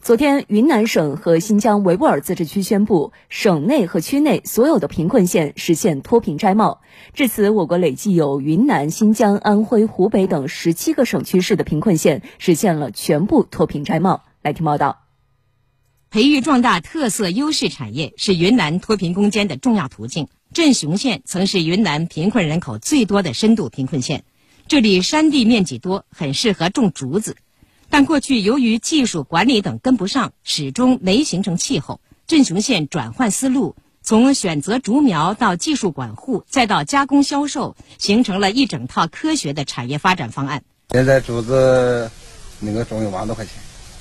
昨天云南省和新疆维吾尔自治区宣布，省内和区内所有的贫困县实现脱贫摘帽。至此，我国累计有云南、新疆、安徽、湖北等十七个省区市的贫困县实现了全部脱贫摘帽。来听报道。培育壮大特色优势产业是云南脱贫攻坚的重要途径。镇雄县曾是云南贫困人口最多的深度贫困县，这里山地面积多，很适合种竹子。但过去由于技术管理等跟不上，始终没形成气候。镇雄县转换思路，从选择竹苗到技术管护，再到加工销售，形成了一整套科学的产业发展方案。现在竹子那个种一万多块钱，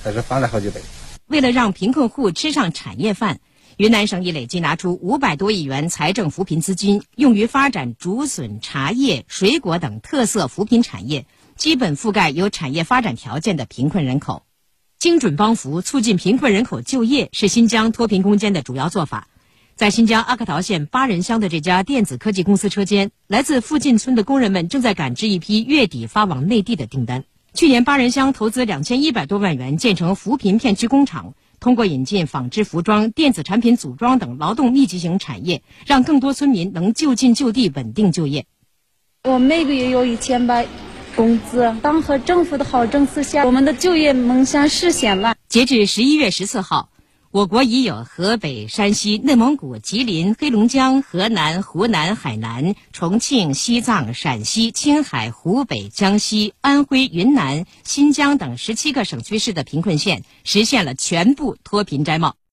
还是翻了好几倍。为了让贫困户吃上产业饭，云南省已累计拿出五百多亿元财政扶贫资金，用于发展竹笋、茶叶、水果等特色扶贫产业。基本覆盖有产业发展条件的贫困人口，精准帮扶促进贫困人口就业是新疆脱贫攻坚的主要做法。在新疆阿克陶县巴仁乡的这家电子科技公司车间，来自附近村的工人们正在赶制一批月底发往内地的订单。去年，巴仁乡投资两千一百多万元建成扶贫片区工厂，通过引进纺织服装、电子产品组装等劳动密集型产业，让更多村民能就近就地稳定就业。我每个月有一千八。工资，党和政府的好政策下，我们的就业梦想实现了。截至十一月十四号，我国已有河北、山西、内蒙古、吉林、黑龙江、河南、湖南、海南、重庆、西藏、陕西、青海、湖北、江西、安徽、云南、新疆等十七个省区市的贫困县实现了全部脱贫摘帽。